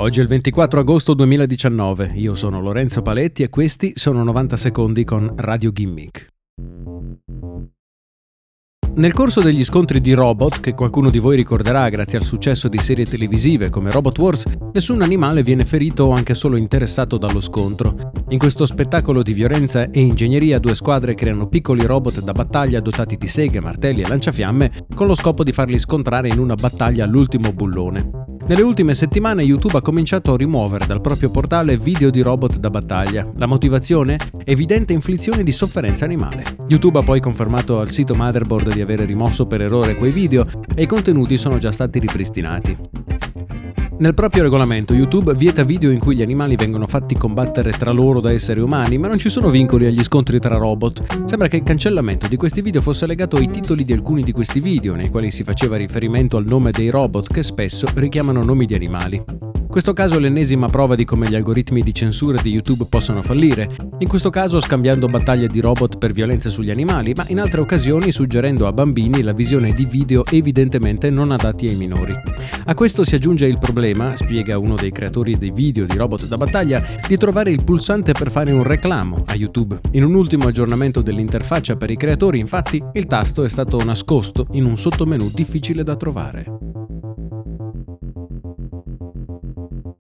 Oggi è il 24 agosto 2019, io sono Lorenzo Paletti e questi sono 90 secondi con Radio Gimmick. Nel corso degli scontri di robot, che qualcuno di voi ricorderà grazie al successo di serie televisive come Robot Wars, nessun animale viene ferito o anche solo interessato dallo scontro. In questo spettacolo di violenza e ingegneria due squadre creano piccoli robot da battaglia dotati di seghe, martelli e lanciafiamme con lo scopo di farli scontrare in una battaglia all'ultimo bullone. Nelle ultime settimane YouTube ha cominciato a rimuovere dal proprio portale video di robot da battaglia. La motivazione? Evidente inflizione di sofferenza animale. YouTube ha poi confermato al sito Motherboard di avere rimosso per errore quei video e i contenuti sono già stati ripristinati. Nel proprio regolamento YouTube vieta video in cui gli animali vengono fatti combattere tra loro da esseri umani, ma non ci sono vincoli agli scontri tra robot. Sembra che il cancellamento di questi video fosse legato ai titoli di alcuni di questi video, nei quali si faceva riferimento al nome dei robot che spesso richiamano nomi di animali. Questo caso è l'ennesima prova di come gli algoritmi di censura di YouTube possono fallire, in questo caso scambiando battaglie di robot per violenze sugli animali, ma in altre occasioni suggerendo a bambini la visione di video evidentemente non adatti ai minori. A questo si aggiunge il problema, spiega uno dei creatori dei video di robot da battaglia, di trovare il pulsante per fare un reclamo a YouTube. In un ultimo aggiornamento dell'interfaccia per i creatori, infatti, il tasto è stato nascosto in un sottomenu difficile da trovare.